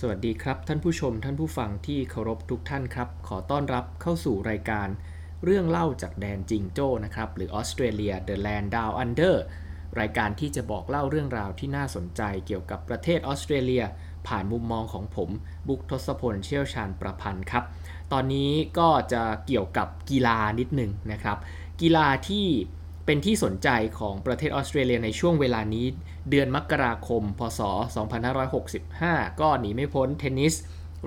สวัสดีครับ ท่านผู้ชมท่านผู้ฟังที่เคารพทุกท่านครับ ขอต้อนรับเข้าสู่รายการ เรื่องเล่าจากแดนจิงโจ้นะครับ หรือออสเตรเลีย The Land Down Under รายการที่จะบอกเล่าเรื่องราวที่น่าสนใจเกี่ยวกับประเทศออสเตรเลีย ผ่านมุมมองของผมบุกทศพลเชี่ยวชาญประพันธ์ครับ ตอนนี้ก็จะเกี่ยวกับกีฬานิดหนึ่งนะครับ กีฬาที่เป็นที่สนใจของประเทศออสเตรเลียในช่วงเวลานี้ เดือนมกราคม พศ 2565 ก็หนีไม่พ้นเทนนิส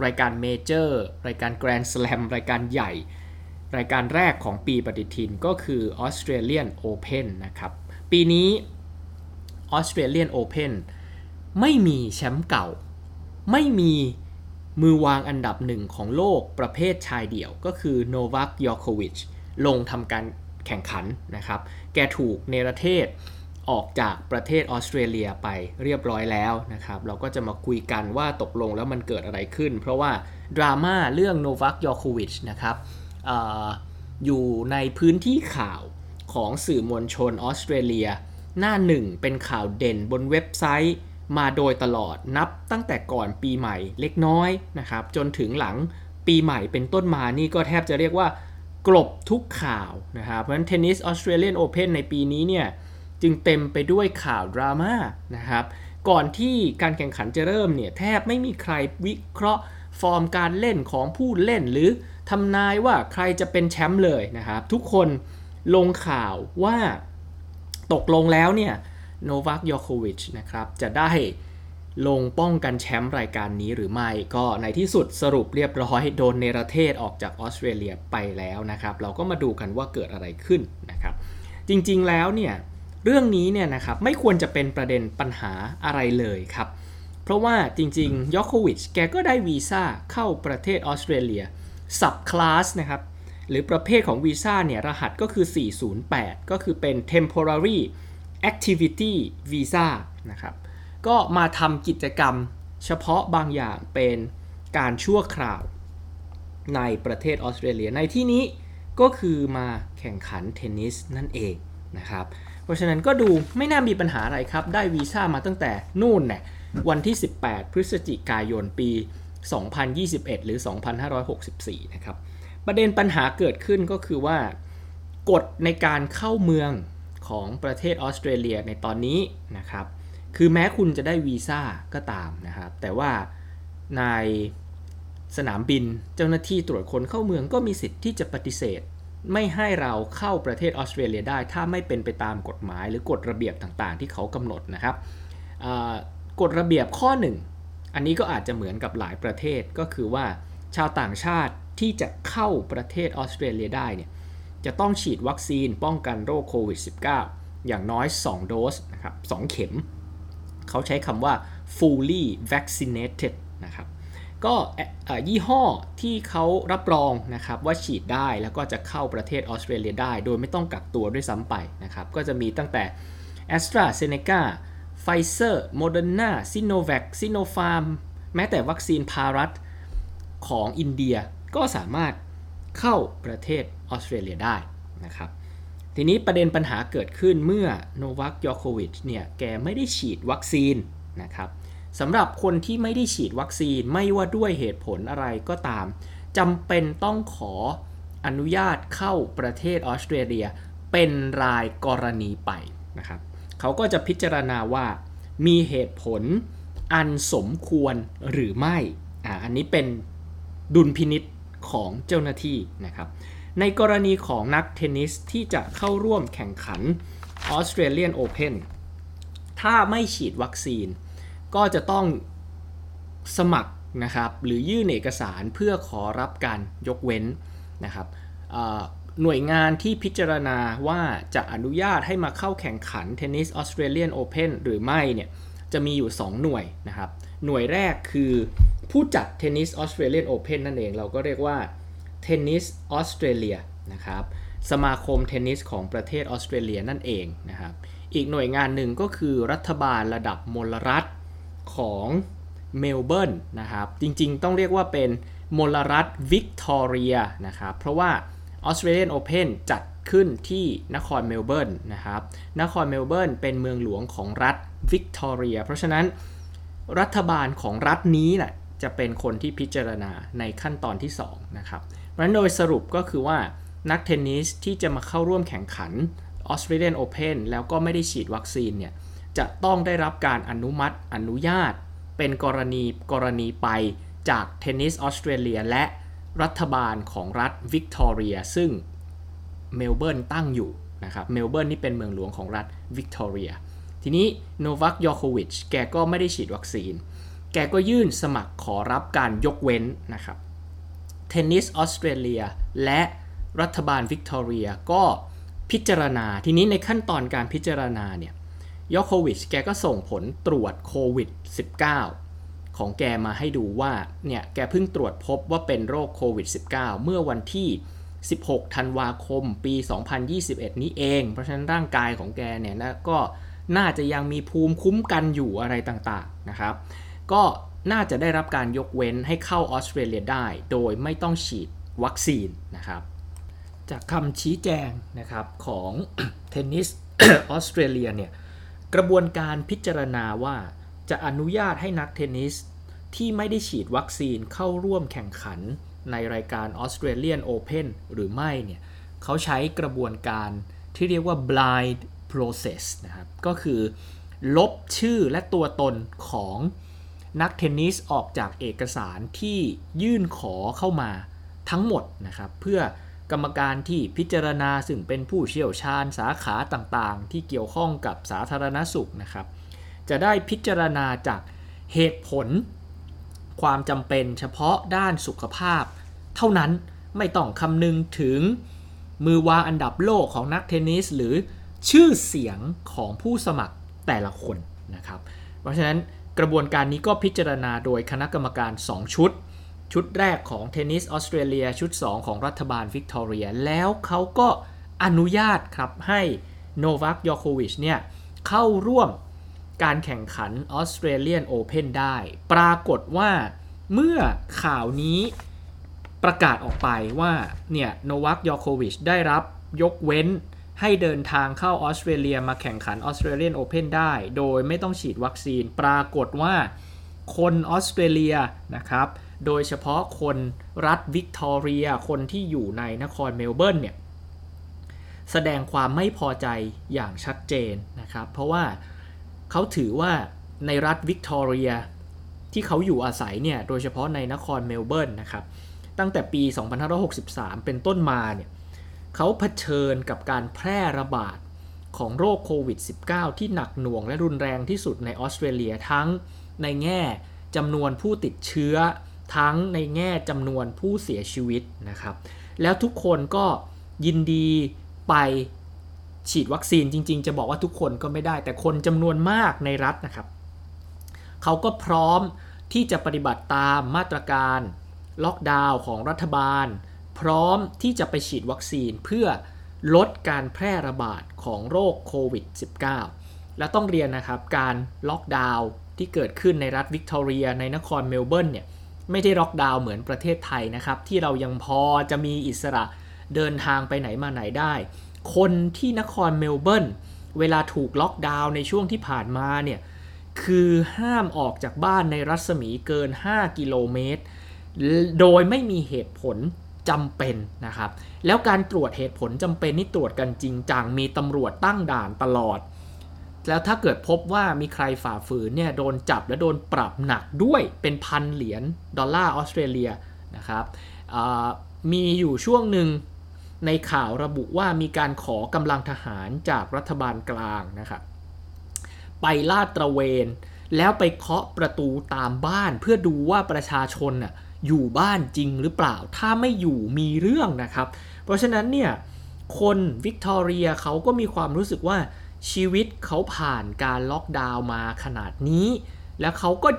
รายการเมเจอร์ รายการแกรนด์สแลม รายการใหญ่ รายการแรกของปีปฏิทินก็คือออสเตรเลียนโอเพนนะครับ ปีนี้ออสเตรเลียนโอเพนไม่มีแชมป์เก่า ไม่มีมือวางอันดับหนึ่งของโลกประเภทชายเดี่ยวก็คือโนวัคยอโควิชลงทำการแข่งขันนะครับ แกถูกเนรเทศ ออกจากประเทศออสเตรเลียไปเรียบร้อยแล้วนะครับ เราก็จะมาคุยกันว่าตกลงแล้วมันเกิดอะไรขึ้น เพราะว่าดราม่าเรื่องโนวัคยอโควิชนะครับออยู่ในพื้นที่ข่าวของสื่อมวลชนออสเตรเลีย หน้าหนึ่งเป็นข่าวเด่นบนเว็บไซต์ มาโดยตลอดนับตั้งแต่ก่อนปีใหม่เล็กน้อยนะครับ จนถึงหลังปีใหม่เป็นต้นมานี่ก็แทบจะเรียกว่ากลบทุกข่าวนะครับเพราะฉะนั้นเทนนิสออสเตรเลียนโอเพนในปีนี้เนี่ย จึงเต็มไปด้วยข่าวดราม่านะครับ ก่อนที่การแข่งขันจะเริ่มเนี่ยแทบไม่มีใครวิเคราะห์ฟอร์มการเล่นของผู้เล่น หรือทำนายว่าใครจะเป็นแชมป์เลยนะครับ ทุกคนลงข่าวว่าตกลงแล้วเนี่ยโนวัคยอโควิชนะครับจะได้ลงป้องกันแชมป์รายการนี้หรือไม่ ก็ในที่สุดสรุปเรียบร้อยโดนเนรเทศออกจากออสเตรเลียไปแล้วนะครับ เราก็มาดูกันว่าเกิดอะไรขึ้นนะครับ จริงๆแล้วเนี่ย เรื่องนี้เนี่ยนะครับไม่ควรจะเป็นประเด็นปัญหาอะไรเลยครับ เพราะว่าจริงๆยอโควิชแกก็ได้วีซ่าเข้าประเทศออสเตรเลียสับคลาสนะครับหรือประเภทของวีซ่าเนี่ยรหัสก็คือ 408 ก็คือเป็น temporary activity visa นะครับก็มาทำกิจกรรมเฉพาะบางอย่างเป็นการชั่วคราวในประเทศออสเตรเลียในที่นี้ก็คือมาแข่งขันเทนนิสนั่นเอง นะครับ เพราะฉะนั้นก็ดูไม่น่ามีปัญหาอะไรครับ ได้วีซ่ามาตั้งแต่นู่นเนี่ยวันที่ 18 พฤศจิกายนปี 2021 หรือ 2564 นะครับ ประเด็นปัญหาเกิดขึ้นก็คือว่ากฎในการเข้าเมืองของประเทศออสเตรเลียในตอนนี้นะครับ คือแม้คุณจะได้วีซ่าก็ตามนะครับ แต่ว่าในสนามบินเจ้าหน้าที่ตรวจคนเข้าเมืองก็มีสิทธิ์ที่จะปฏิเสธ ไม่ให้เราเข้าประเทศออสเตรเลียได้ ถ้าไม่เป็นไปตามกฎหมาย หรือกฎระเบียบต่างๆ ที่เขากำหนดนะครับกฎระเบียบข้อ 1 อันนี้ก็อาจจะเหมือนกับหลายประเทศก็คือว่าชาวต่างชาติที่จะเข้าประเทศออสเตรเลียได้เนี่ยจะต้องฉีดวัคซีนป้องกันโรคโควิด -19 อย่างน้อย 2 โดสนะครับ2เข็ม เขาใช้คำว่า fully vaccinated นะครับ ก็ยี่ห้อที่เขารับรองนะครับว่าฉีดได้แล้วก็จะเข้าประเทศออสเตรเลียได้ โดยไม่ต้องกักตัวด้วยซ้ำไปนะครับก็จะมีตั้งแต่ a s t r a z เซ e c a Pfizer Moderna Sinovac Sinopharm แม้แต่วัคซีนพารัตของอินเดียก็สามารถเข้าประเทศออสเตรเลียได้นะครับทีนี้ประเด็นปัญหาเกิดขึ้นเมื่อโนวัคยอโควิชเนี่ยแกไม่ได้ฉีดวัคซีนนะครับ สำหรับคนที่ไม่ได้ฉีดวัคซีนไม่ว่าด้วยเหตุผลอะไรก็ตามจำเป็นต้องขออนุญาตเข้าประเทศออสเตรเลีย เป็นรายกรณีไปนะครับเขาก็จะพิจารณาว่ามีเหตุผลอันสมควรหรือไม่อ่าอันนี้เป็นดุลพินิษของเจ้าหน้าที่นะครับ ในกรณีของนักเทนนิสที่จะเข้าร่วมแข่งขันออสเตรเลียนโอเพนถ้าไม่ฉีดวัคซีน ก็จะต้องสมัครนะครับหรือยื่นเอกสารเพื่อขอรับการยกเว้นนะครับหน่วยงานที่พิจารณาว่าจะอนุญาตให้มาเข้าแข่งขันเทนนิสออสเตรเลียนโอเพนหรือไม่เนี่ยจะมีอยู่ 2 หน่วยนะครับ หน่วยแรกคือผู้จัดเทนนิสออสเตรเลียนโอเพนนั่นเองเราก็เรียกว่าเทนนิสออสเตรเลียนะครับสมาคมเทนนิสของประเทศออสเตรเลียนั่นเองนะครับ อีกหน่วยงานหนึ่งก็คือรัฐบาลระดับมลรัฐ ของเมลเบิร์นนะครับจริงๆ ต้องเรียกว่าเป็นมลรัฐวิกตอเรียนะครับเพราะว่าออสเตรเลียนโอเพนจัดขึ้นที่นครเมลเบิร์นนะครับนครเมลเบิร์นเป็นเมืองหลวงของรัฐวิกตอเรีย เพราะฉะนั้นรัฐบาลของรัฐนี้น่ะจะเป็นคนที่พิจารณาในขั้นตอนที่2นะครับเพราะฉะนั้นโดยสรุปก็คือว่านักเทนนิสที่จะมาเข้าร่วมแข่งขัน Australian Open แล้วก็ไม่ได้ฉีดวัคซีนเนี่ย จะต้องได้รับการอนุมัติอนุญาต เป็นกรณีกรณีไปจากเทนนิสออสเตรเลียและรัฐบาลของรัฐวิกตอเรียซึ่งเมลเบิร์นตั้งอยู่นะครับเมลเบิร์นนี่เป็นเมืองหลวงของรัฐวิกตอเรียทีนี้โนวัคยอโควิชแกก็ไม่ได้ฉีดวัคซีน แกก็ยื่นสมัครขอรับการยกเว้นนะครับเทนนิสออสเตรเลียและรัฐบาลวิกตอเรียก็พิจารณา ทีนี้ในขั้นตอนการพิจารณาเนี่ย ยอโควิชแกก็ส่งผลตรวจโควิด -19 ของแกมาให้ดูว่าเนี่ยแกเพิ่งตรวจพบว่าเป็นโรคโควิด -19 เมื่อวันที่ 16 ธันวาคม ปี 2021 นี้เอง เพราะฉะนั้นร่างกายของแกเนี่ยนะก็น่าจะยังมีภูมิคุ้มกันอยู่อะไรต่างๆนะครับ ก็น่าจะได้รับการยกเว้นให้เข้าออสเตรเลียได้ โดยไม่ต้องฉีดวัคซีนนะครับ จากคำชี้แจงนะครับของเทนนิสออสเตรเลียเนี่ย กระบวนการพิจารณาว่าจะอนุญาตให้นักเทนนิส ที่ไม่ได้ฉีดวัคซีนเข้าร่วมแข่งขันในรายการ Australian Open หรือไม่เนี่ยเขาใช้กระบวนการที่เรียกว่า blind process นะครับก็คือลบชื่อและตัวตนของนักเทนนิสออกจากเอกสารที่ยื่นขอเข้ามาทั้งหมดนะครับเพื่อ กรรมการที่พิจารณาซึ่งเป็นผู้เชี่ยวชาญสาขาต่างๆ ที่เกี่ยวข้องกับสาธารณสุขนะครับ จะได้พิจารณาจากเหตุผล ความจำเป็นเฉพาะด้านสุขภาพ เท่านั้นไม่ต้องคำนึงถึงมือวางอันดับโลกของนักเทนนิส หรือชื่อเสียงของผู้สมัครแต่ละคนนะครับ เพราะฉะนั้นกระบวนการนี้ก็พิจารณาโดยคณะกรรมการ 2 ชุด ชุดแรกของเทนนิสออสเตรเลีย ชุด 2 ของรัฐบาลวิกตอเรีย แล้วเขาก็อนุญาตครับให้โนวัคยอโควิชเนี่ยเข้าร่วมการแข่งขันออสเตรเลียนโอเพนได้ ปรากฏว่าเมื่อข่าวนี้ประกาศออกไปว่าเนี่ยโนวัคยอโควิชได้รับยกเว้นให้เดินทางเข้าออสเตรเลียมาแข่งขันออสเตรเลียนโอเพนได้ โดยไม่ต้องฉีดวัคซีน ปรากฏว่าคนออสเตรเลียนะครับ โดยเฉพาะคนรัฐวิกตอเรีย คนที่อยู่ในนครเมลเบิร์นเนี่ยแสดงความไม่พอใจอย่างชัดเจนนะครับ เพราะว่าเขาถือว่าในรัฐวิกตอเรียที่เขาอยู่อาศัยเนี่ย โดยเฉพาะในนครเมลเบิร์นนะครับ ตั้งแต่ปี 2563 เป็นต้นมาเนี่ยเขาเผชิญกับการแพร่ระบาดของโรคโควิด -19 ที่หนักหน่วงและรุนแรงที่สุดในออสเตรเลียทั้งในแง่จำนวนผู้ติดเชื้อ ทั้งในแง่จำนวนผู้เสียชีวิตนะครับ แล้วทุกคนก็ยินดีไปฉีดวัคซีนจริง ๆ จะบอกว่าทุกคนก็ไม่ได้ แต่คนจำนวนมากในรัฐนะครับเขาก็พร้อมที่จะปฏิบัติตามมาตรการล็อกดาวน์ของรัฐบาล พร้อมที่จะไปฉีดวัคซีนเพื่อลดการแพร่ระบาดของโรคโควิด -19 และต้องเรียนนะครับการล็อกดาวน์ที่เกิดขึ้นในรัฐวิกตอเรียในนครเมลเบิร์นเนี่ย ไม่ได้ล็อกดาวน์เหมือนประเทศไทยนะครับ ที่เรายังพอจะมีอิสระเดินทางไปไหนมาไหนได้ คนที่นครเมลเบิร์นเวลาถูกล็อกดาวน์ในช่วงที่ผ่านมาเนี่ยคือห้ามออกจากบ้านในรัศมีเกิน 5 กิโลเมตร โดยไม่มีเหตุผลจำเป็นนะครับ แล้วการตรวจเหตุผลจำเป็นนี่ตรวจกันจริงจังมีตำรวจตั้งด่านตลอด แล้วถ้าเกิดพบว่ามีใครฝ่าฝืนเนี่ยโดนจับและโดนปรับหนักด้วยเป็นพันเหรียญดอลลาร์ออสเตรเลียนะครับมีอยู่ช่วงหนึ่งในข่าวระบุว่ามีการขอกำลังทหารจากรัฐบาลกลางนะครับไปลาดตระเวน แล้วไปเคาะประตูตามบ้านเพื่อดูว่าประชาชนน่ะอยู่บ้านจริงหรือเปล่า ถ้าไม่อยู่มีเรื่องนะครับ เพราะฉะนั้นเนี่ยคนวิกตอเรียเขาก็มีความรู้สึกว่า ชีวิตเขาผ่านการล็อกดาวน์มาขนาดนี้ แล้วเขาก็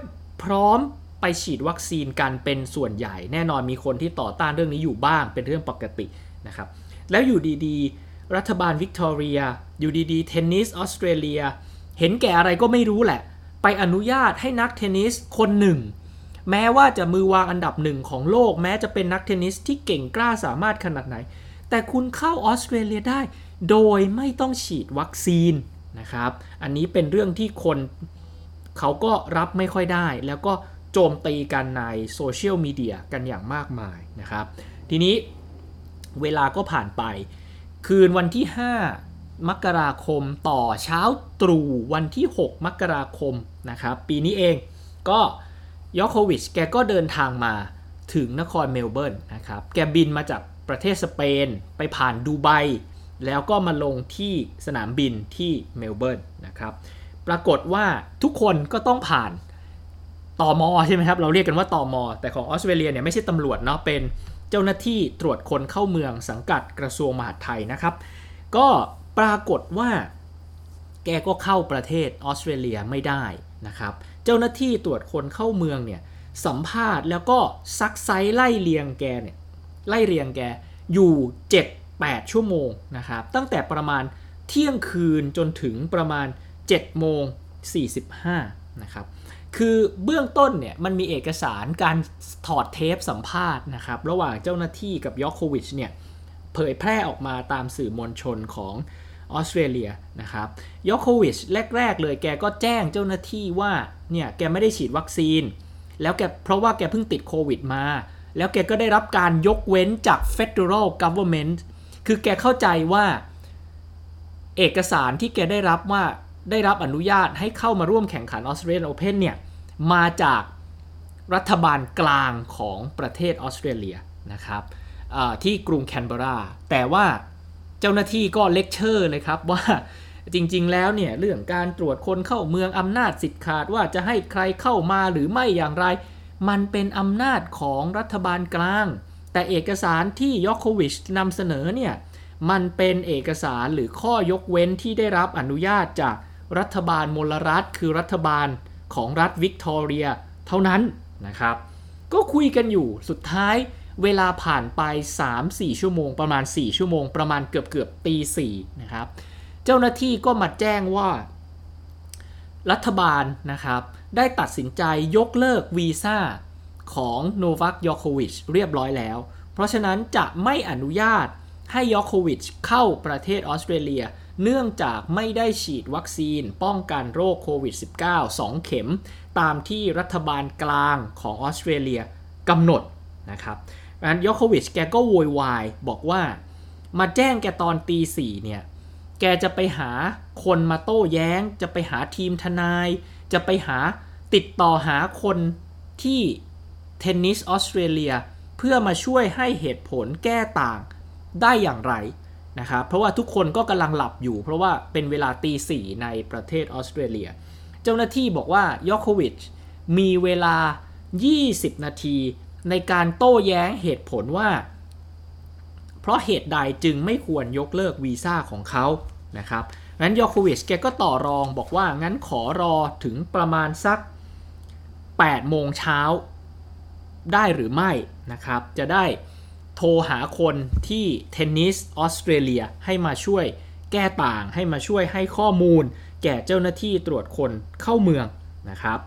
พร้อมไปฉีดวัคซีนกันเป็นส่วนใหญ่ แน่นอนมีคนที่ต่อต้านเรื่องนี้อยู่บ้างเป็นเรื่องปกตินะครับแล้วอยู่ดีๆ รัฐบาลวิกตอเรีย อยู่ดีๆ เทนนิสออสเตรเลีย เห็นแก่อะไรก็ไม่รู้แหละ ไปอนุญาตให้นักเทนนิสคนหนึ่ง แม้ว่าจะมือวางอันดับหนึ่งของโลก แม้จะเป็นนักเทนนิสที่เก่งกล้าสามารถขนาดไหน แต่คุณเข้าออสเตรเลียได้ โดยไม่ต้องฉีดวัคซีนนะครับ อันนี้เป็นเรื่องที่คนเขาก็รับไม่ค่อยได้ แล้วก็โจมตีกันในโซเชียลมีเดียกันอย่างมากมายนะครับ ทีนี้เวลาก็ผ่านไป คืนวันที่ 5 มกราคมต่อเช้าตรู่วันที่ 6 มกราคมนะครับ ปีนี้เองก็ยอโควิชแกก็เดินทางมาถึงนครเมลเบิร์นนะครับ แกบินมาจาก ประเทศสเปน ไปผ่านดูไบแล้วก็มาลงที่สนามบินที่เมลเบิร์นนะครับปรากฏว่าทุกคนก็ต้องผ่านตอมอใช่ไหมครับ เราเรียกกันว่าตอมอแต่ของออสเตรเลียเนี่ยไม่ใช่ตำรวจเนาะเป็นเจ้าหน้าที่ตรวจคนเข้าเมืองสังกัดกระทรวงมหาดไทยนะครับ ก็ปรากฏว่า แกก็เข้าประเทศออสเตรเลียไม่ได้นะครับ เจ้าหน้าที่ตรวจคนเข้าเมืองเนี่ยสัมภาษณ์แล้วก็ซักไซไล่เลียงแกเนี่ย ไล่เรียงแกอยู่ 7-8 ชั่วโมงนะครับ ตั้งแต่ประมาณเที่ยงคืนจนถึงประมาณ7โมง45นะครับคือเบื้องต้นเนี่ยมันมีเอกสารการถอดเทปสัมภาษณ์นะครับระหว่างเจ้าหน้าที่กับยอคโควิชเนี่ยเผยแพร่ออกมาตามสื่อมวลชนของออสเตรเลียนะครับยอคโควิชแรก ๆ เลยแกก็แจ้งเจ้าหน้าที่ว่าเนี่ยแกไม่ได้ฉีดวัคซีน แล้วแกเพราะว่าแกเพิ่งติดโควิดมา แล้วแกก็ได้รับการยกเว้นจาก Federal Government คือแกเข้าใจว่า เอกสารที่แกได้รับว่าได้รับอนุญาตให้เข้ามาร่วมแข่งขันออสเตรเลียนโอเพนเนี่ย มาจากรัฐบาลกลางของประเทศออสเตรเลียนะครับที่กรุงแคนเบรา แต่ว่าเจ้าหน้าที่ก็เลคเชอร์เลยครับว่าจริงๆ แล้วเนี่ย เรื่องการตรวจคนเข้าเมืองอำนาจสิทธิ์ขาดว่าจะให้ใครเข้ามาหรือไม่อย่างไร มันเป็นอำนาจของรัฐบาลกลาง แต่เอกสารที่ยอคโควิชนำเสนอเนี่ยมันเป็นเอกสารหรือข้อยกเว้นที่ได้รับอนุญาตจากรัฐบาลมลรัฐ คือรัฐบาลของรัฐวิกตอเรีย เท่านั้นนะครับ ก็คุยกันอยู่สุดท้ายเวลาผ่านไป 3-4 ชั่วโมง ประมาณ 4 ชั่วโมง ประมาณเกือบเกือบตีสี่นะครับ เจ้าหน้าที่ก็มาแจ้งว่า รัฐบาลนะครับ ได้ตัดสินใจยกเลิกวีซ่าของโนวัคยอโควิชเรียบร้อยแล้ว เพราะฉะนั้นจะไม่อนุญาตให้ยอโควิชเข้าประเทศออสเตรเลีย เนื่องจากไม่ได้ฉีดวัคซีนป้องกันโรคโควิด -19 2 เข็ม ตามที่รัฐบาลกลางของออสเตรเลียกำหนดนะครับนั้นยอโควิชแกก็โวยวายบอกว่ามาแจ้งแกตอนตีสี่เนี่ย แกจะไปหาคนมาโต้แย้ง จะไปหาทีมทนาย จะไปหาติดต่อหาคนที่เทนนิสออสเตรเลียเพื่อมาช่วยให้เหตุผลแก้ต่างได้อย่างไรนะครับเพราะว่าทุกคนก็กำลังหลับอยู่ เพราะว่าเป็นเวลาตีสี่ในประเทศออสเตรเลีย เจ้าหน้าที่บอกว่ายอโควิชมีเวลา 20 นาที ในการโต้แย้งเหตุผลว่า เพราะเหตุใดจึงไม่ควรยกเลิกวีซ่าของเขานะครับ งั้นยอโควิชแกก็ต่อรองบอกว่างั้นขอรอถึงประมาณสัก 8 โมงเช้าได้หรือไม่นะครับ จะได้โทรหาคนที่เทนนิสออสเตรเลียให้มาช่วยแก้ต่างให้มาช่วยให้ข้อมูล แก่เจ้าหน้าที่ตรวจคนเข้าเมืองนะครับ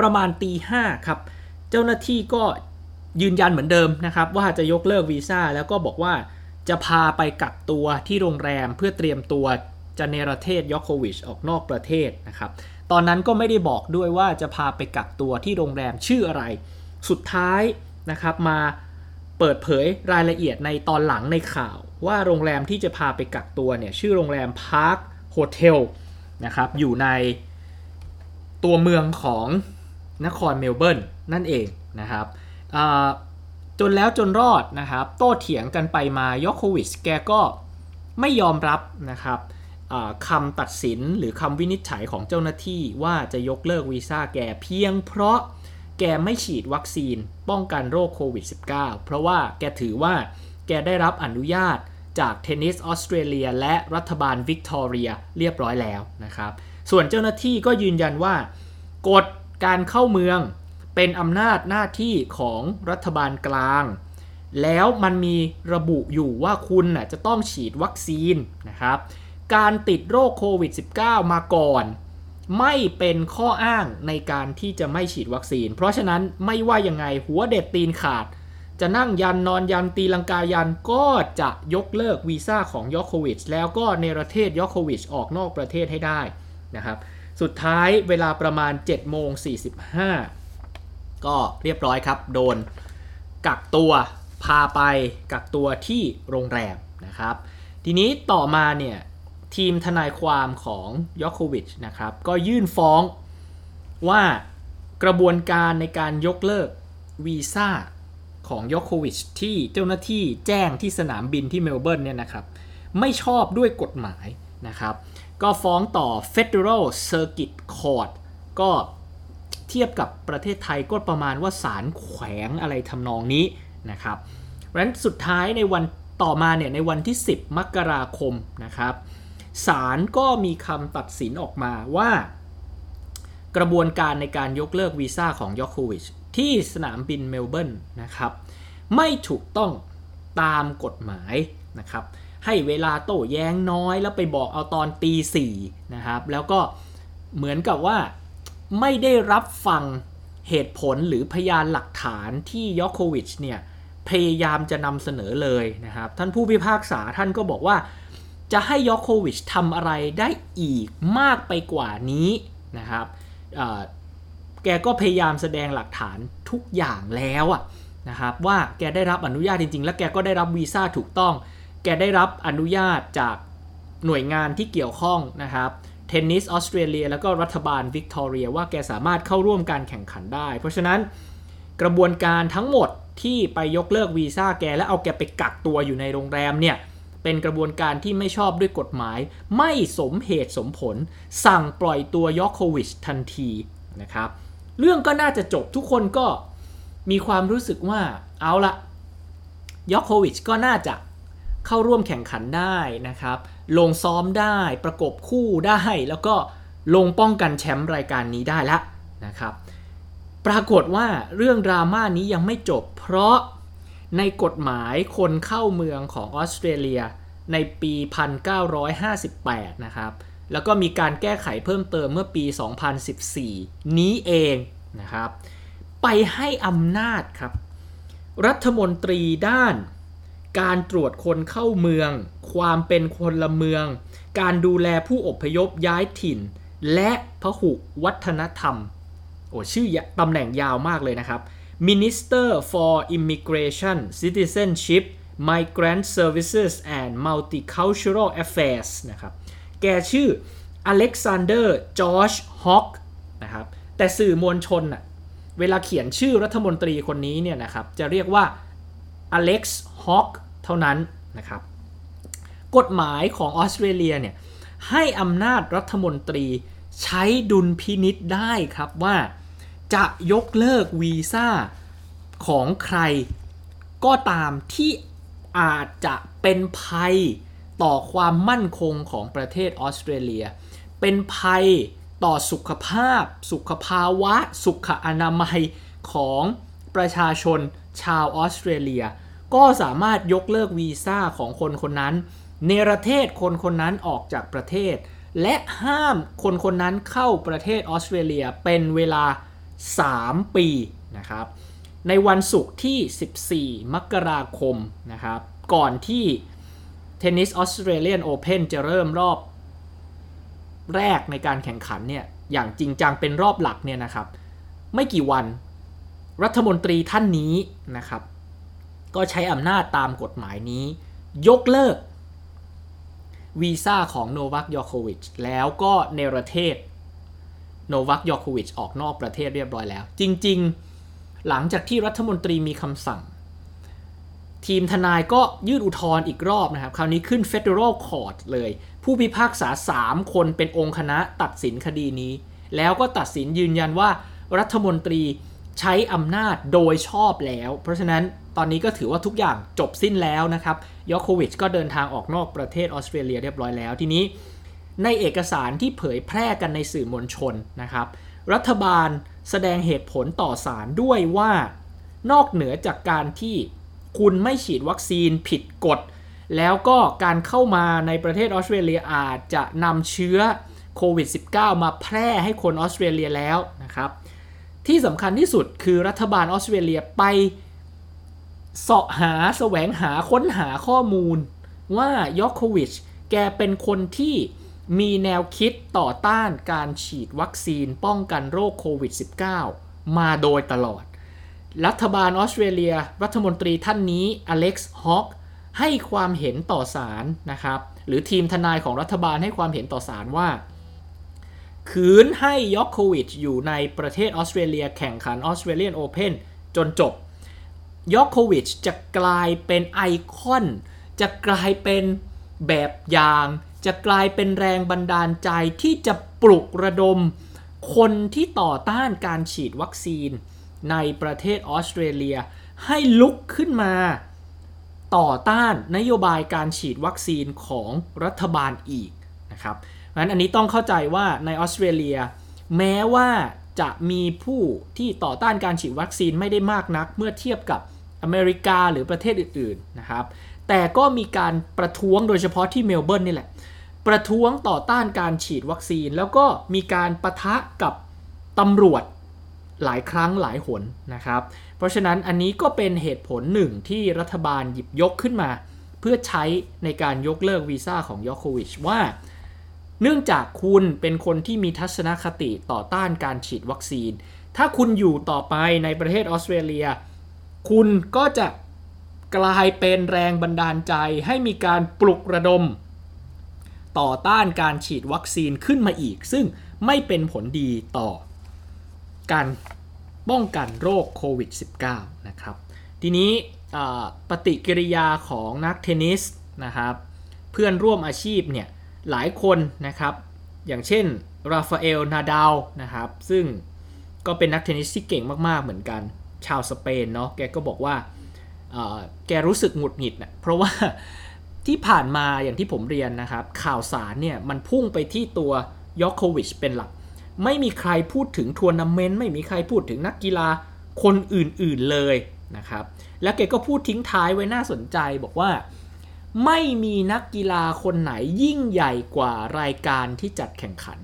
ประมาณตีห้าครับ เจ้าหน้าที่ก็ยืนยันเหมือนเดิมนะครับ ว่าจะยกเลิกวีซ่าแล้วก็บอกว่า จะพาไปกักตัวที่โรงแรมเพื่อเตรียมตัวจะเนรเทศยอโควิชออกนอกประเทศนะครับ ตอนนั้นก็ไม่ได้บอกด้วยว่าจะพาไปกักตัวที่โรงแรมชื่ออะไร สุดท้ายนะครับมาเปิดเผยรายละเอียดในตอนหลังในข่าว ว่าโรงแรมที่จะพาไปกักตัวเนี่ยชื่อโรงแรมพาร์คHotel นะครับอยู่ในตัวเมืองของนครเมลเบิร์นนั่นเองนะครับ จนแล้วจนรอดนะครับ โต้เถียงกันไปมายอโควิชแกก็ไม่ยอมรับนะครับคำตัดสินหรือคำวินิจฉัยของเจ้าหน้าที่ว่าจะยกเลิกวีซ่าแกเพียงเพราะแกไม่ฉีดวัคซีนป้องกันโรคโควิด -19 เพราะว่าแกถือว่าแกได้รับอนุญาตจากเทนนิสออสเตรเลียและรัฐบาลวิกตอเรียเรียบร้อยแล้วนะครับ ส่วนเจ้าหน้าที่ก็ยืนยันว่ากฎการเข้าเมือง เป็นอำนาจหน้าที่ของรัฐบาลกลาง แล้วมันมีระบุอยู่ว่าคุณน่ะจะต้องฉีดวัคซีนนะครับ การติดโรคโควิด -19 มาก่อน ไม่เป็นข้ออ้างในการที่จะไม่ฉีดวัคซีน เพราะฉะนั้นไม่ว่ายังไงหัวเด็ดตีนขาด จะนั่งยันนอนยันตีลังกายันก็จะยกเลิกวีซ่าของยอโควิชแล้วก็เนประเทศยอโควิชออกนอกประเทศให้ได้นะครับ สุดท้ายเวลาประมาณ7โมง45 ก็เรียบร้อยครับ โดนกักตัวพาไปกักตัวที่โรงแรมนะครับ ทีนี้ต่อมาเนี่ยทีมทนายความของยอคโควิชนะครับก็ยื่นฟ้องว่ากระบวนการในการยกเลิกวีซ่าของยอคโควิชที่เจ้าหน้าที่แจ้งที่สนามบินที่เมลเบิร์นเนี่ยนะครับไม่ชอบด้วยกฎหมายนะครับ ก็ฟ้องต่อ Federal Circuit Court ก็ เทียบกับประเทศไทยก็ประมาณว่าศาลแขวงอะไรทำนองนี้นะครับเพราะฉะนั้นสุดท้ายในวันต่อมาเนี่ยในวันที่ 10 มกราคมนะครับศาลก็มีคำตัดสินออกมาว่า กระบวนการในการยกเลิกวีซ่าของยอคโควิชที่สนามบินเมลเบิร์นนะครับไม่ถูกต้องตามกฎหมายนะครับให้เวลาโต้แย้งน้อยแล้วไปบอกเอาตอนตีสี่นะครับแล้วก็เหมือนกับว่า ไม่ได้รับฟังเหตุผลหรือพยานหลักฐานที่ยอคโควิชเนี่ยพยายามจะนำเสนอเลยนะครับ ท่านผู้พิพากษาท่านก็บอกว่า จะให้ยอคโควิชทำอะไรได้อีกมากไปกว่านี้นะครับแกก็พยายามแสดงหลักฐานทุกอย่างแล้วนะครับว่าแกได้รับอนุญาตจริง ๆ และแกก็ได้รับวีซ่าถูกต้อง แกได้รับอนุญาตจากหน่วยงานที่เกี่ยวข้องนะครับ เทนนิสออสเตรเลียแล้วก็รัฐบาลวิกตอเรียว่าแกสามารถเข้าร่วมการแข่งขันได้ เพราะฉะนั้นกระบวนการทั้งหมดที่ไปยกเลิกวีซ่าแกและเอาแกไปกักตัวอยู่ในโรงแรมเนี่ยเป็นกระบวนการที่ไม่ชอบด้วยกฎหมาย ไม่สมเหตุสมผล สั่งปล่อยตัวยอคโควิชทันทีนะครับเรื่องก็น่าจะจบทุกคนก็มีความรู้สึกว่าเอาละยอคโควิชก็น่าจะเข้าร่วมแข่งขันได้นะครับ ลงซ้อมได้ประกบคู่ได้ แล้วก็ลงป้องกันแชมป์รายการนี้ได้แล้วนะครับ ปรากฏว่าเรื่องดราม่านี้ยังไม่จบ เพราะในกฎหมายคนเข้าเมืองของออสเตรเลียในปี 1958 นะครับ แล้วก็มีการแก้ไขเพิ่มเติมเมื่อปี 2014 นี้เองนะครับ ไปให้อำนาจครับ รัฐมนตรีด้าน การตรวจคนเข้าเมือง ความเป็นคนละเมือง การดูแลผู้อพยพย้ายถิ่น และพหุวัฒนธรรม โอ้ชื่อตำแหน่งยาวมากเลยนะครับ Minister for Immigration Citizenship Migrant Services and Multicultural Affairs นะครับ แกชื่ออเล็กซานเดอร์ จอร์จ ฮอว์กนะครับ แต่สื่อมวลชนอ่ะเวลาเขียนชื่อรัฐมนตรีคนนี้เนี่ยนะครับ จะเรียกว่าอเล็กซ์ ฮอว์กเท่านั้นนะครับ กฎหมายของออสเตรเลียเนี่ยให้อำนาจรัฐมนตรีใช้ดุลพินิษได้ครับว่าจะยกเลิกวีซ่าของใครก็ตามที่อาจจะเป็นภัยต่อความมั่นคงของประเทศออสเตรเลีย เป็นภัยต่อสุขภาพ สุขภาวะ สุขอนามัยของประชาชนชาวออสเตรเลีย ก็สามารถยกเลิกวีซ่าของคนคนนั้น เนรเทศคนคนนั้นออกจากประเทศ และห้ามคนคนนั้นเข้าประเทศออสเตรเลียเป็นเวลา 3 ปีนะครับ ในวันศุกร์ที่ 14 มกราคมนะครับ ก่อนที่เทนนิสออสเตรเลียนโอเพนจะเริ่มรอบแรกในการแข่งขันเนี่ยอย่างจริงจังเป็นรอบหลักเนี่ยนะครับ ไม่กี่วันรัฐมนตรีท่านนี้นะครับ ก็ใช้อำนาจตามกฎหมายนี้ ยกเลิกวีซ่าของโนวัคยอโควิชแล้วก็เนรเทศโนวัคยอโควิชออกนอกประเทศเรียบร้อยแล้ว จริง ๆ หลังจากที่รัฐมนตรีมีคำสั่ง ทีมทนายก็ยื่นอุทธรณ์อีกรอบนะครับ คราวนี้ขึ้น Federal Court เลย ผู้พิพากษา 3 คนเป็นองค์คณะตัดสินคดีนี้ แล้วก็ตัดสินยืนยันว่ารัฐมนตรี ใช้อำนาจโดยชอบแล้ว เพราะฉะนั้นตอนนี้ก็ถือว่าทุกอย่างจบสิ้นแล้วนะครับยอโควิชก็เดินทางออกนอกประเทศออสเตรเลียเรียบร้อยแล้วทีนี้ในเอกสารที่เผยแพร่กันในสื่อมวลชนนะครับ รัฐบาลแสดงเหตุผลต่อสารด้วยว่านอกเหนือจากการที่คุณไม่ฉีดวัคซีนผิดกฎ แล้วก็การเข้ามาในประเทศออสเตรเลียอาจจะนำเชื้อโควิด -19 มาแพร่ให้คนออสเตรเลียแล้วนะครับ ที่สำคัญที่สุดคือรัฐบาลออสเตรเลียไปเสาะหาแสวงหาค้นหาข้อมูล ว่ายอคโควิชแกเป็นคนที่มีแนวคิดต่อต้านการฉีดวัคซีนป้องกันโรคโควิด -19 มาโดยตลอด รัฐบาลออสเตรเลีย รัฐมนตรีท่านนี้อเล็กซ์ฮอกให้ความเห็นต่อศาลนะครับ หรือทีมทนายของรัฐบาลให้ความเห็นต่อศาลว่า คืนให้ยอคโควิดอยู่ในประเทศออสเตรเลียแข่งขันออสเตรเลียนโอเพนจนจบยอคโควิดจะกลายเป็นไอคอน จะกลายเป็นแบบอย่าง จะกลายเป็นแรงบันดาลใจที่จะปลุกระดม คนที่ต่อต้านการฉีดวัคซีนในประเทศออสเตรเลีย ให้ลุกขึ้นมา ต่อต้านนโยบายการฉีดวัคซีนของรัฐบาลอีกนะครับ เพราะฉะนั้นอันนี้ต้องเข้าใจว่าในออสเตรเลีย แม้ว่าจะมีผู้ที่ต่อต้านการฉีดวัคซีนไม่ได้มากนัก เมื่อเทียบกับอเมริกาหรือประเทศอื่นๆนะครับแต่ก็มีการประท้วงโดยเฉพาะที่เมลเบิร์นนี่แหละ ประท้วงต่อต้านการฉีดวัคซีน แล้วก็มีการประทะกับตำรวจหลายครั้งหลายหนนะครับ เพราะฉะนั้นอันนี้ก็เป็นเหตุผลหนึ่งที่รัฐบาลหยิบยกขึ้นมา เพื่อใช้ในการยกเลิกวีซ่าของยอโควิชว่า เนื่องจากคุณเป็นคนที่มีทัศนคติต่อต้านการฉีดวัคซีน ถ้าคุณอยู่ต่อไปในประเทศออสเตรเลีย คุณก็จะกลายเป็นแรงบันดาลใจให้มีการปลุกระดม ต่อต้านการฉีดวัคซีนขึ้นมาอีก ซึ่งไม่เป็นผลดีต่อการป้องกันโรคโควิด -19 นะครับ ทีนี้ปฏิกิริยาของนักเทนนิสนะครับ เพื่อนร่วมอาชีพเนี่ย หลายคนนะครับ อย่างเช่นราฟาเอลนาดาลนะครับ ซึ่งก็เป็นนักเทนนิสที่เก่งมากๆเหมือนกัน ชาวสเปนเนาะแกก็บอกว่าแกรู้สึกหงุดหงิดนะเพราะว่าที่ผ่านมาอย่างที่ผมเรียนนะครับ ข่าวสารเนี่ยมันพุ่งไปที่ตัวยอโควิชเป็นหลัก ไม่มีใครพูดถึงทัวร์นาเมนต์ไม่มีใครพูดถึงนักกีฬาคนอื่นๆเลยนะครับ แล้วแกก็พูดทิ้งท้ายไว้น่าสนใจบอกว่า ไม่มีนักกีฬาคนไหนยิ่งใหญ่กว่ารายการที่จัดแข่งขัน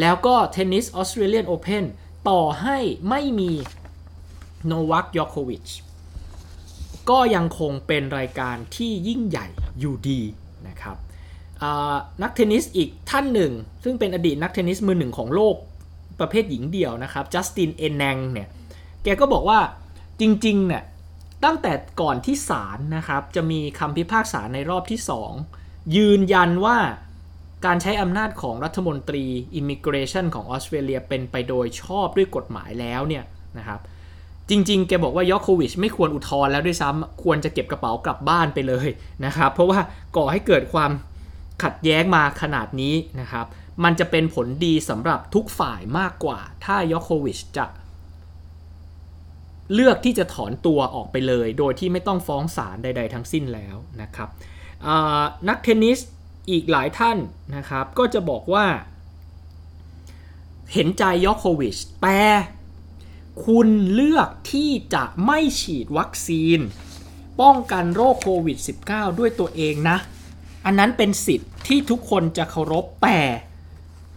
แล้วก็เทนนิสออสเตรเลียนโอเพนต่อให้ไม่มีโนวัคยอโควิชก็ยังคงเป็นรายการที่ยิ่งใหญ่อยู่ดีนะครับนักเทนนิสอีกท่านหนึ่ง ซึ่งเป็นอดีตนักเทนนิสมือหนึ่งของโลกประเภทหญิงเดี่ยวนะครับจัสตินเอนแนงเนี่ยแกก็บอกว่าจริงๆเนี่ย ตั้งแต่ก่อนที่ศาลนะครับจะมีคำพิพากษาในรอบที่ 2 ยืนยันว่าการใช้อำนาจของรัฐมนตรีอิมิเกรชันของออสเตรเลียเป็นไปโดยชอบด้วยกฎหมายแล้วเนี่ยนะครับจริงๆ แกบอกว่ายอคโควิชไม่ควรอุทธรณ์แล้วด้วยซ้ำควรจะเก็บกระเป๋ากลับบ้านไปเลยนะครับ เพราะว่าก่อให้เกิดความขัดแย้งมาขนาดนี้นะครับ มันจะเป็นผลดีสำหรับทุกฝ่ายมากกว่า ถ้ายอคโควิชจะ เลือกที่จะถอนตัวออกไปเลย โดยที่ไม่ต้องฟ้องศาลใด ๆ ทั้งสิ้นแล้วนะครับนักเทนนิสอีกหลายท่านนะครับก็จะบอกว่า เห็นใจยอคโควิชแต่คุณเลือกที่จะไม่ฉีดวัคซีน ป้องกันโรคโควิด -19 ด้วยตัวเองนะ อันนั้นเป็นสิทธิ์ที่ทุกคนจะเคารพแต่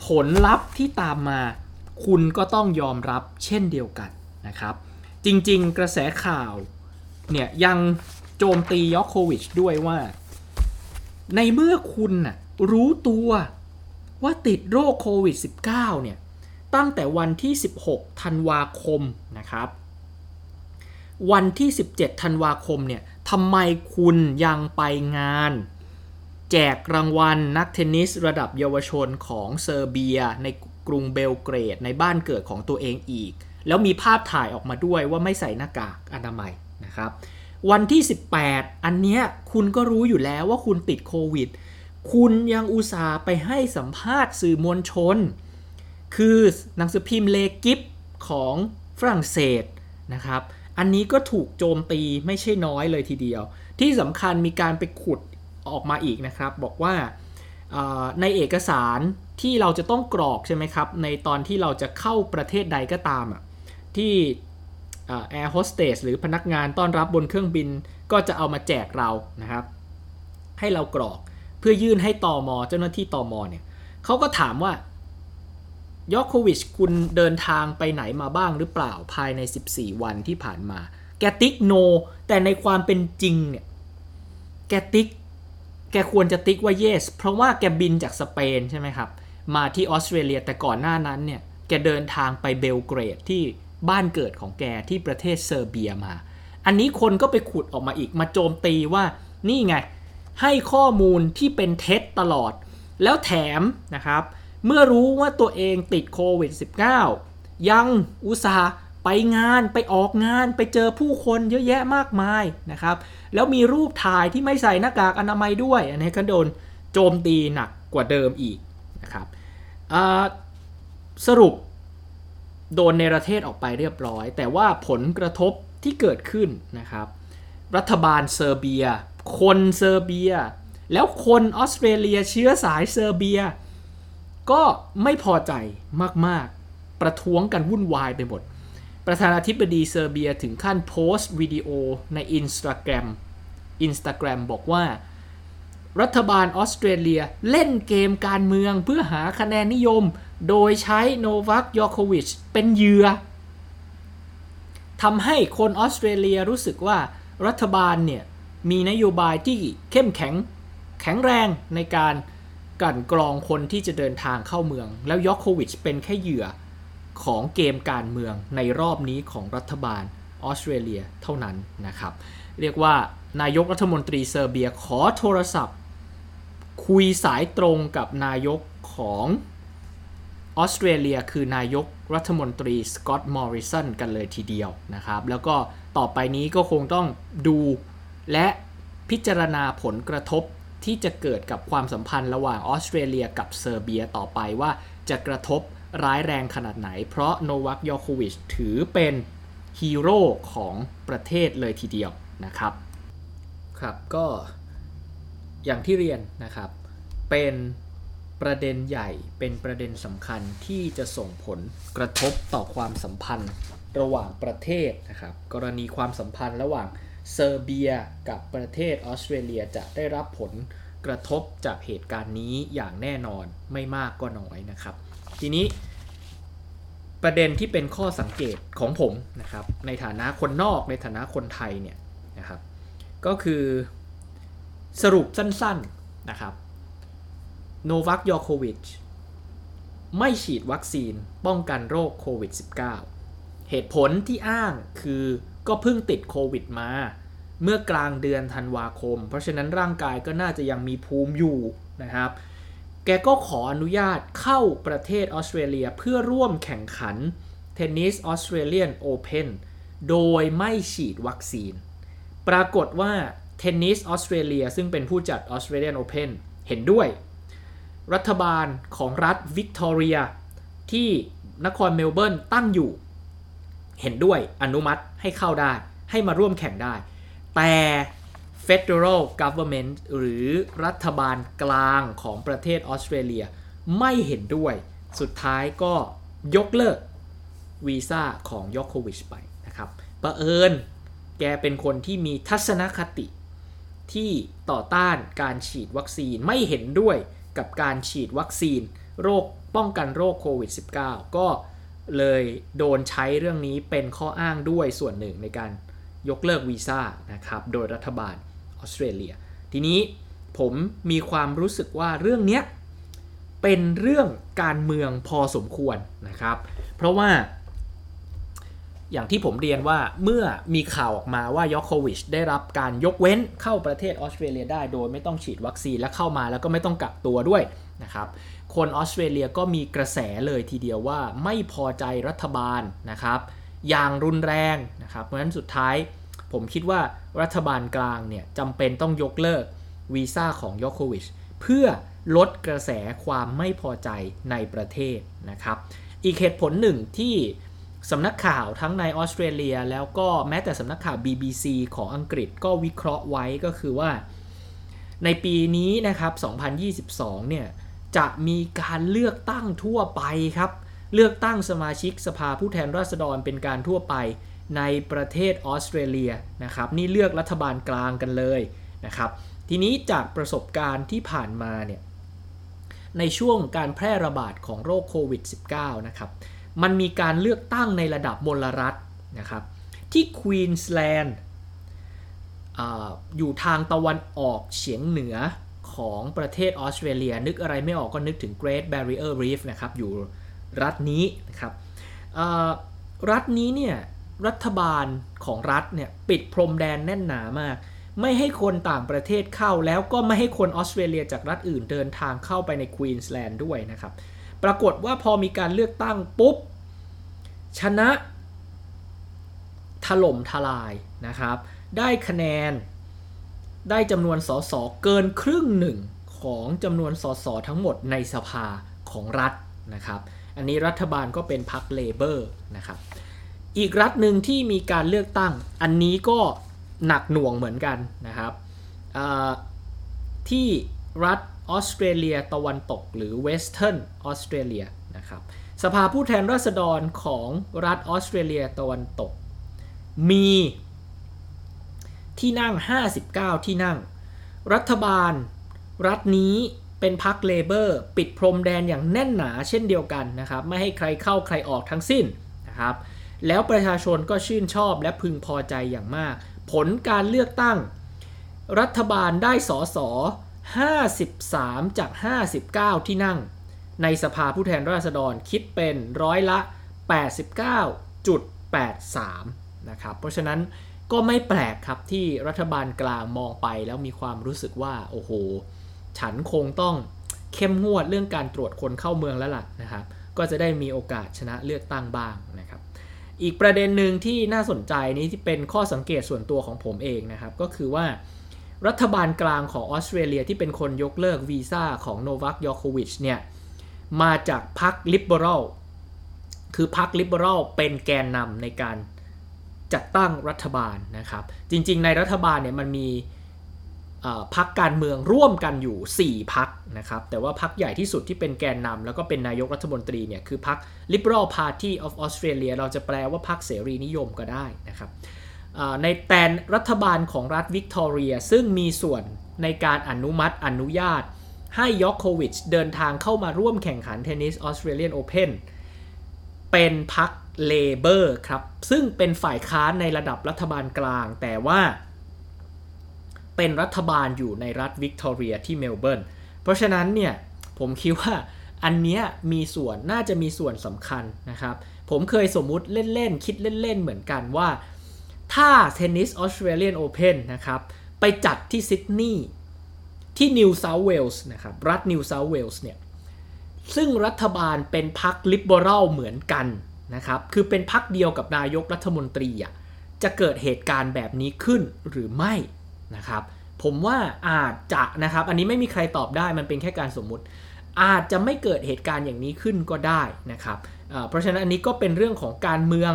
ผลลัพธ์ที่ตามมา คุณก็ต้องยอมรับเช่นเดียวกันนะครับ จริง ๆ กระแสข่าวเนี่ยยังโจมตียอคโควิดด้วยว่า ในเมื่อคุณน่ะรู้ตัวว่าติดโรคโควิด -19 เนี่ยตั้งแต่วันที่ 16 ธันวาคมนะครับ วันที่ 17 ธันวาคมเนี่ยทำไมคุณยังไปงาน แจกรางวัลนักเทนนิสระดับเยาวชนของเซอร์เบีย ในกรุงเบลเกรดในบ้านเกิดของตัวเองอีก แล้วมีภาพถ่ายออกมาด้วยว่าไม่ใส่หน้ากากอนามัยนะครับ วันที่ 18 อันเนี้ยคุณก็รู้อยู่แล้วว่าคุณติดโควิด คุณยังอุตส่าห์ไปให้สัมภาษณ์สื่อมวลชน คือหนังสือพิมพ์เลกิฟของฝรั่งเศสนะครับ อันนี้ก็ถูกโจมตีไม่ใช่น้อยเลยทีเดียว ที่สำคัญมีการไปขุดออกมาอีกนะครับ บอกว่าในเอกสารที่เราจะต้องกรอกใช่ไหมครับ ในตอนที่เราจะเข้าประเทศใดก็ตามอะ ที่แอร์โฮสเตสหรือพนักงานต้อนรับบนเครื่องบินก็จะเอามาแจกเรานะครับ ให้เรากรอกเพื่อยื่นให้ตอมอเจ้าหน้าที่ตอมอเนี่ยเขาก็ถามว่ายอคโควิชคุณเดินทางไปไหนมาบ้างหรือเปล่าภายใน 14 วันที่ผ่านมา แกติ๊กโน แต่ในความเป็นจริงเนี่ยแกติ๊กแกแกควรจะติ๊กว่า yes เพราะว่าแกบินจากสเปนใช่ไหมครับ มาที่ออสเตรเลียแต่ก่อนหน้านั้นเนี่ยแกเดินทางไปเบลเกรดที่ บ้านเกิดของแกที่ประเทศเซอร์เบียมา อันนี้คนก็ไปขุดออกมาอีกมาโจมตีว่านี่ไงให้ข้อมูลที่เป็นเท็จตลอด แล้วแถมนะครับ เมื่อรู้ว่าตัวเองติดโควิด -19 ยังอุตส่าห์ไปงานไปออกงานไปเจอผู้คนเยอะแยะมากมายนะครับ แล้วมีรูปถ่ายที่ไม่ใส่หน้ากากอนามัยด้วย อันนี้ก็โดนโจมตีหนักกว่าเดิมอีกนะครับสรุป โดนในประเทศออกไปเรียบร้อย แต่ว่าผลกระทบที่เกิดขึ้นนะครับ รัฐบาลเซอร์เบีย คนเซอร์เบีย แล้วคนออสเตรเลียเชื้อสายเซอร์เบีย ก็ไม่พอใจมากๆ ประท้วงกันวุ่นวายไปหมด ประธานาธิบดีเซอร์เบียถึงขั้นโพสต์วิดีโอใน Instagram Instagram บอกว่ารัฐบาลออสเตรเลียเล่นเกมการเมืองเพื่อหาคะแนนนิยม โดยใช้โนวัคยอโควิชเป็นเหยื่อทำให้คนออสเตรเลียรู้สึกว่ารัฐบาลเนี่ยมีนโยบายที่เข้มแข็งแข็งแรงในการกลั่นกรองคนที่จะเดินทางเข้าเมือง แล้วยอโควิชเป็นแค่เหยื่อของเกมการเมืองในรอบนี้ของรัฐบาลออสเตรเลียเท่านั้นนะครับ เรียกว่านายกรัฐมนตรีเซอร์เบียขอโทรศัพท์ คุยสายตรงกับนายกของ ออสเตรเลียคือนายกรัฐมนตรีสกอตต์มอริสันกันเลยทีเดียวนะครับ แล้วก็ต่อไปนี้ก็คงต้องดูและพิจารณาผลกระทบที่จะเกิดกับความสัมพันธ์ระหว่างออสเตรเลียกับเซอร์เบียต่อไปว่าจะกระทบร้ายแรงขนาดไหน เพราะโนวัคยอโควิชถือเป็นฮีโร่ของประเทศเลยทีเดียวนะครับ ครับก็อย่างที่เรียนนะครับเป็น ประเด็นใหญ่เป็นประเด็นสำคัญที่จะส่งผลกระทบต่อความสัมพันธ์ระหว่างประเทศนะครับ กรณีความสัมพันธ์ระหว่างเซอร์เบียกับประเทศออสเตรเลียจะได้รับผลกระทบจากเหตุการณ์นี้อย่างแน่นอนไม่มากก็น้อยนะครับ ทีนี้ ประเด็นที่เป็นข้อสังเกตของผมนะครับ ในฐานะคนนอกในฐานะคนไทยเนี่ยนะครับ ก็คือสรุปสั้นๆนะครับ โนวัคยอโควิชไม่ฉีดวัคซีนป้องกันโรคโควิด -19 เหตุผลที่อ้างคือก็เพิ่งติดโควิดมา เมื่อกลางเดือนธันวาคม เพราะฉะนั้นร่างกายก็น่าจะยังมีภูมิอยู่นะครับ แกก็ขออนุญาตเข้าประเทศออสเตรเลียเพื่อร่วมแข่งขันเทนนิสออสเตรเลียนโอเพนโดยไม่ฉีดวัคซีน ปรากฏว่าเทนนิสออสเตรเลียซึ่งเป็นผู้จัดออสเตรเลียนโอเพนเห็นด้วย รัฐบาลของรัฐวิกตอเรีย ที่นครเมลเบิร์นตั้งอยู่ เห็นด้วยอนุมัติให้เข้าได้ ให้มาร่วมแข่งได้ แต่ Federal Government หรือรัฐบาลกลางของประเทศออสเตรเลีย ไม่เห็นด้วย สุดท้ายก็ยกเลิกวีซ่าของยอโควิชไปนะครับประเอิญแกเป็นคนที่มีทัศนคติที่ต่อต้านการฉีดวัคซีนไม่เห็นด้วย กับการฉีดวัคซีน โรคป้องกันโรคโควิด -19 ก็เลยโดนใช้เรื่องนี้เป็นข้ออ้างด้วยส่วนหนึ่งในการยกเลิกวีซ่านะครับโดยรัฐบาลออสเตรเลีย ทีนี้ผมมีความรู้สึกว่าเรื่องนี้เป็นเรื่องการเมืองพอสมควรนะครับ เพราะว่า อย่างที่ผมเรียนว่าเมื่อมีข่าวออกมาว่ายอคโควิชได้รับการยกเว้นเข้าประเทศออสเตรเลียได้โดยไม่ต้องฉีดวัคซีนและเข้ามาแล้วก็ไม่ต้องกักตัวด้วยนะครับคนออสเตรเลียก็มีกระแสเลยทีเดียวว่าไม่พอใจรัฐบาลนะครับ อย่างรุนแรงนะครับ เพราะฉะนั้นสุดท้ายผมคิดว่ารัฐบาลกลางเนี่ยจำเป็นต้องยกเลิกวีซ่าของยอคโควิชเพื่อลดกระแสความไม่พอใจในประเทศนะครับ อีกเหตุผลหนึ่งที่ สำนักข่าวทั้งในออสเตรเลีย แล้วก็แม้แต่สำนักข่าว BBC ของอังกฤษก็วิเคราะห์ไว้ก็คือว่า ในปีนี้นะครับ 2022 เนี่ยจะมีการเลือกตั้งทั่วไปครับ เลือกตั้งสมาชิกสภาผู้แทนราษฎรเป็นการทั่วไปในประเทศออสเตรเลียนะครับ นี่เลือกรัฐบาลกลางกันเลยนะครับ ทีนี้จากประสบการณ์ที่ผ่านมาเนี่ยในช่วงการแพร่ระบาดของโรคโควิด -19 นะครับ มันมีการเลือกตั้งในระดับมลรัฐนะครับที่ควีนสแลนด์อยู่ทางตะวันออกเฉียงเหนือของประเทศออสเตรเลีย นึกอะไรไม่ออกก็นึกถึง Great Barrier Reef นะครับอยู่รัฐนี้นะครับรัฐนี้เนี่ยรัฐบาลของรัฐเนี่ยปิดพรมแดนแน่นหนามาก ไม่ให้คนต่างประเทศเข้าแล้วก็ไม่ให้คนออสเตรเลียจากรัฐอื่นเดินทางเข้าไปในควีนสแลนด์ด้วยนะครับ ปรากฏว่าพอมีการเลือกตั้งปุ๊บ ชนะถล่มทลายนะครับ ได้คะแนนได้จำนวนสสเกินครึ่งหนึ่งของจำนวนสสทั้งหมดในสภาของรัฐนะครับ อันนี้รัฐบาลก็เป็นพรรคเลเบอร์นะครับ อีกรัฐหนึ่งที่มีการเลือกตั้ง อันนี้ก็หนักหน่วงเหมือนกันนะครับที่รัฐ ออสเตรเลียตะวันตกหรือเวสเทิร์นออสเตรเลียนะครับสภาผู้แทนราษฎรของรัฐออสเตรเลียตะวันตก มีที่นั่ง 59 ที่นั่ง รัฐบาล รัฐนี้เป็นพรรคเลเบอร์ปิดพรมแดนอย่างแน่นหนาเช่นเดียวกันนะครับ ไม่ให้ใครเข้าใครออกทั้งสิ้นนะครับ แล้วประชาชนก็ชื่นชอบและพึงพอใจอย่างมาก ผลการเลือกตั้ง รัฐบาลได้สอสอ 53 จาก 59 ที่นั่ง ในสภาผู้แทนราษฎรคิดเป็นร้อยละ 89.83 นะครับ เพราะฉะนั้นก็ไม่แปลกครับที่รัฐบาลกลางมองไปแล้วมีความรู้สึกว่า โอ้โห ฉันคงต้องเข้มงวดเรื่องการตรวจคนเข้าเมืองแล้วล่ะนะครับ ก็จะได้มีโอกาสชนะเลือกตั้งบ้างนะครับ อีกประเด็นหนึ่งที่น่าสนใจนี้ที่เป็นข้อสังเกตส่วนตัวของผมเองนะครับ ก็คือว่า รัฐบาลกลางของออสเตรเลียที่เป็นคนยกเลิกวีซ่าของโนวัคยอโควิชเนี่ย มาจากพรรคลิเบอรัลคือพรรคลิเบอรัลเป็นแกนนำในการจัดตั้งรัฐบาลนะครับ จริง ๆ ในรัฐบาลเนี่ยมันมีพักการเมืองร่วมกันอยู่ 4พักนะครับ แต่ว่าพักใหญ่ที่สุดที่เป็นแกนนำแล้วก็เป็นนายกรัฐมนตรีเนี่ยคือพัก Liberal Party of Australia เราจะแปลว่าพักเสรีนิยมก็ได้นะครับ ในขณะที่รัฐบาลของรัฐวิกตอเรีย ซึ่งมีส่วนในการอนุมัติอนุญาต ให้ยอคโควิชเดินทางเข้ามาร่วมแข่งขันเทนนิสออสเตรเลียนโอเพนเป็นพรรคเลเบอร์ครับ ซึ่งเป็นฝ่ายค้านในระดับรัฐบาลกลาง แต่ว่า เป็นรัฐบาลอยู่ในรัฐวิกตอเรียที่เมลเบิร์น เพราะฉะนั้นเนี่ยผมคิดว่าอันเนี้ยมีส่วนน่าจะมีส่วนสำคัญนะครับ ผมเคยสมมุติเล่นๆ คิดเล่นๆ เหมือนกันว่า ถ้าเทนนิสออสเตรเลียนโอเพนนะครับ ไปจัดที่ซิดนีย์ที่นิวเซาท์เวลส์นะครับ รัฐนิวเซาท์เวลส์เนี่ย ซึ่งรัฐบาลเป็นพรรคลิเบอรัลเหมือนกันนะครับ คือเป็นพรรคเดียวกับนายกรัฐมนตรีอะจะเกิดเหตุการณ์แบบนี้ขึ้นหรือไม่นะครับ ผมว่าอาจจะนะครับ อันนี้ไม่มีใครตอบได้มันเป็นแค่การสมมุติ อาจจะไม่เกิดเหตุการณ์อย่างนี้ขึ้นก็ได้นะครับเพราะฉะนั้นอันนี้ก็เป็นเรื่องของการเมือง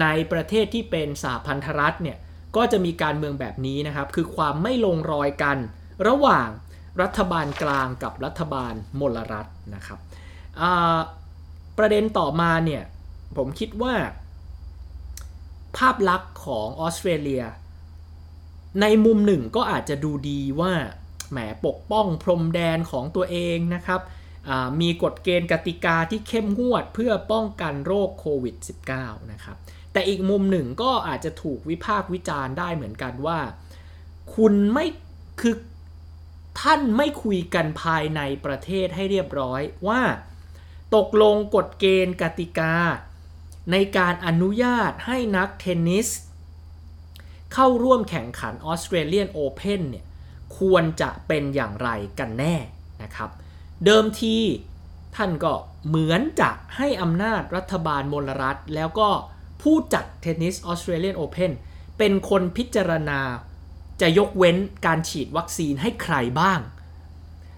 ในประเทศที่เป็นสหพันธรัฐเนี่ยก็จะมีการเมืองแบบนี้นะครับ คือความไม่ลงรอยกันระหว่างรัฐบาลกลางกับรัฐบาลมลรัฐนะครับประเด็นต่อมาเนี่ยผมคิดว่า ภาพลักษณ์ของออสเตรเลีย ในมุมหนึ่งก็อาจจะดูดีว่าแหมปกป้องพรมแดนของตัวเองนะครับมีกฎเกณฑ์กติกาที่เข้มงวดเพื่อป้องกันโรคโควิด -19 นะครับ แต่อีกมุมหนึ่งก็อาจจะถูกวิพากษ์วิจารณ์ได้เหมือนกันว่า คุณไม่คือท่านไม่คุยกันภายในประเทศให้เรียบร้อยว่า ตกลงกฎเกณฑ์กติกา ในการอนุญาตให้นักเทนนิส เข้าร่วมแข่งขันออสเตรเลียนโอเพนเนี่ยควรจะเป็นอย่างไรกันแน่นะครับ เดิมทีท่านก็เหมือนจะให้อำนาจรัฐบาลมลรัฐแล้วก็ ผู้จัดเทนนิสออสเตรเลียนโอเพนเป็นคนพิจารณาจะยกเว้นการฉีดวัคซีนให้ใครบ้าง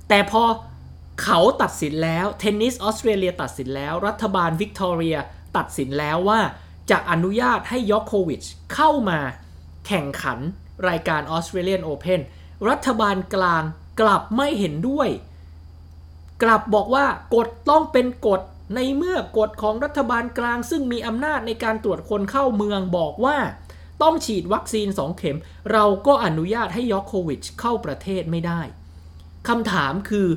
แต่พอเขาตัดสินแล้วเทนนิสออสเตรเลียตัดสินแล้ว รัฐบาลวิกตอเรียตัดสินแล้วว่าจะอนุญาตให้ยอคโควิชเข้ามาแข่งขันรายการออสเตรเลียนโอเพนรัฐบาลกลางกลับไม่เห็นด้วย กลับบอกว่ากฎต้องเป็นกฎ ในเมื่อกฎของรัฐบาลกลางซึ่งมีอำนาจในการตรวจคนเข้าเมืองบอกว่า ต้องฉีดวัคซีน 2 เข็ม เราก็อนุญาตให้ยอคโควิชเข้าประเทศไม่ได้คำถามคือ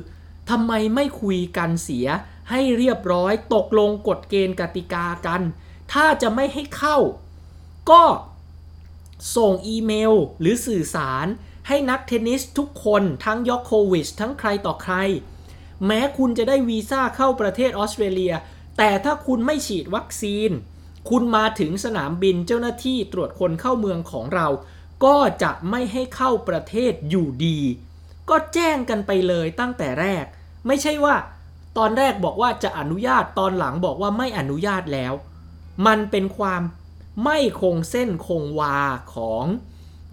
ทำไมไม่คุยกันเสีย ให้เรียบร้อยตกลงกฎเกณฑ์กติกากัน ถ้าจะไม่ให้เข้า ก็ส่งอีเมลหรือสื่อสารให้นักเทนนิสทุกคนทั้งยอโควิชทั้งใครต่อใคร แม้คุณจะได้วีซ่าเข้าประเทศออสเตรเลีย แต่ถ้าคุณไม่ฉีดวัคซีน คุณมาถึงสนามบินเจ้าหน้าที่ตรวจคนเข้าเมืองของเรา ก็จะไม่ให้เข้าประเทศอยู่ดี ก็แจ้งกันไปเลยตั้งแต่แรก ไม่ใช่ว่า ตอนแรกบอกว่าจะอนุญาตตอนหลังบอกว่าไม่อนุญาตแล้ว มันเป็นความไม่คงเส้นคงวาของ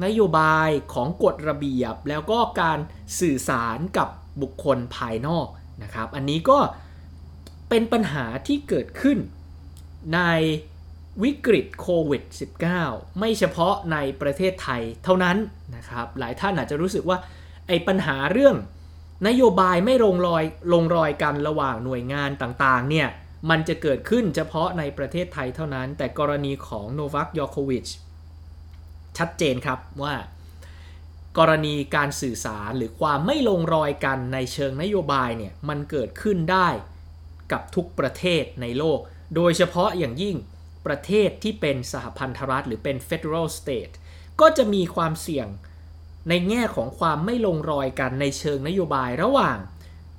นโยบายของกฎระเบียบแล้วก็การสื่อสารกับบุคคลภายนอก นะครับ อันนี้ก็เป็นปัญหาที่เกิดขึ้นในวิกฤตโควิด -19 ไม่เฉพาะในประเทศไทยเท่านั้นนะครับ หลายท่านอาจจะรู้สึกว่าไอ้ปัญหาเรื่องนโยบายไม่ลงรอยลงรอยกันระหว่างหน่วยงานต่างๆเนี่ยมันจะเกิดขึ้นเฉพาะในประเทศไทยเท่านั้น แต่กรณีของโนวัคยอโควิชชัดเจนครับว่า กรณีการสื่อสารหรือความไม่ลงรอยกันในเชิงนโยบายเนี่ยมันเกิดขึ้นได้กับทุกประเทศในโลก โดยเฉพาะอย่างยิ่งประเทศที่เป็นสหพันธรัฐหรือเป็น federal state ก็จะมีความเสี่ยงในแง่ของความไม่ลงรอยกันในเชิงนโยบายระหว่าง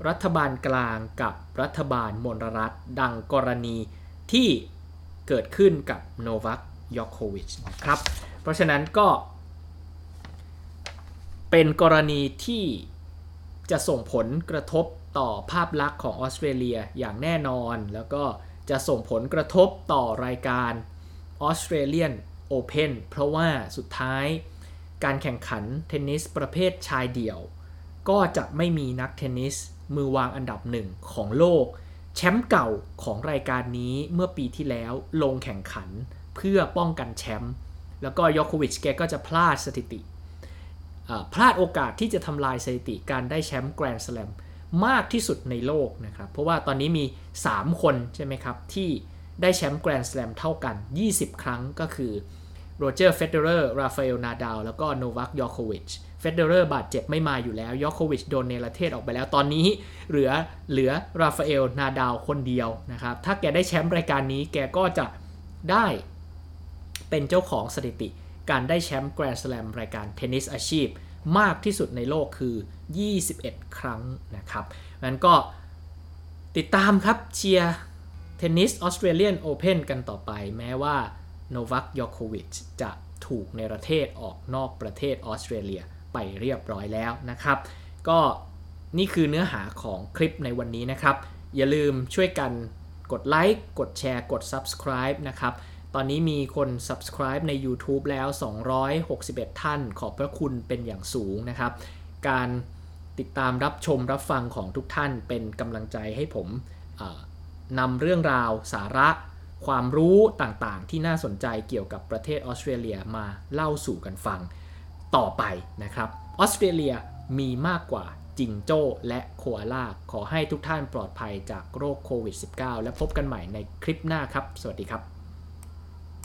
รัฐบาลกลางกับรัฐบาลมลรัฐ ดังกรณีที่เกิดขึ้นกับโนวัคยอโควิชนะครับ เพราะฉะนั้นก็ เป็นกรณีที่จะส่งผลกระทบต่อภาพลักษณ์ของออสเตรเลียอย่างแน่นอน แล้วก็จะส่งผลกระทบต่อรายการออสเตรเลียนโอเพนเพราะว่าสุดท้ายการแข่งขันเทนนิสประเภทชายเดี่ยว ก็จะไม่มีนักเทนนิสมือวางอันดับหนึ่งของโลก แชมป์เก่าของรายการนี้เมื่อปีที่แล้วลงแข่งขันเพื่อป้องกันแชมป์แล้วก็ยอโควิชแกก็จะพลาดสถิติ พลาดโอกาสที่จะทำลายสถิติการได้แชมป์แกรนด์สแลมมากที่สุดในโลกนะครับ เพราะว่าตอนนี้มี 3 คนใช่ไหมครับ ที่ได้แชมป์แกรนด์สแลมเท่ากัน 20 ครั้งก็คือโรเจอร์เฟเดอเรอร์ราฟาเอลนาดาลแล้วก็โนวัคยอโควิชเฟเดอเรอร์บาดเจ็บไม่มาอยู่แล้วยอโควิชโดนเนรเทศออกไปแล้วตอนนี้ เหลือเหลือราฟาเอลนาดาลคนเดียวนะครับ ถ้าแกได้แชมป์รายการนี้แกก็จะได้เป็นเจ้าของสถิติ การได้แชมป์แกรนด์สแลมรายการเทนนิสอาชีพ มากที่สุดในโลกคือ 21 ครั้งนะครับนั้นก็ติดตามครับเชียร์เทนนิสออสเตรเลียนโอเพนกันต่อไป แม้ว่าโนวัคยอโควิชจะถูกในประเทศออกนอกประเทศออสเตรเลียไปเรียบร้อยแล้วนะครับ ก็นี่คือเนื้อหาของคลิปในวันนี้นะครับ อย่าลืมช่วยกันกดไลค์กดแชร์กด subscribe นะครับ ตอนนี้มีคน subscribe ใน YouTube แล้ว 261 ท่าน ขอบพระคุณเป็นอย่างสูงนะครับ การติดตามรับชมรับฟังของทุกท่านเป็นกำลังใจให้ผมนำเรื่องราวสาระความรู้ต่างๆ ที่น่าสนใจเกี่ยวกับประเทศออสเตรเลียมาเล่าสู่กันฟังต่อไปนะครับออสเตรเลียมีมากกว่าจิงโจ้และโคอาลาขอให้ทุกท่านปลอดภัยจากโรคโควิด -19 และพบกันใหม่ในคลิปหน้าครับ สวัสดีครับ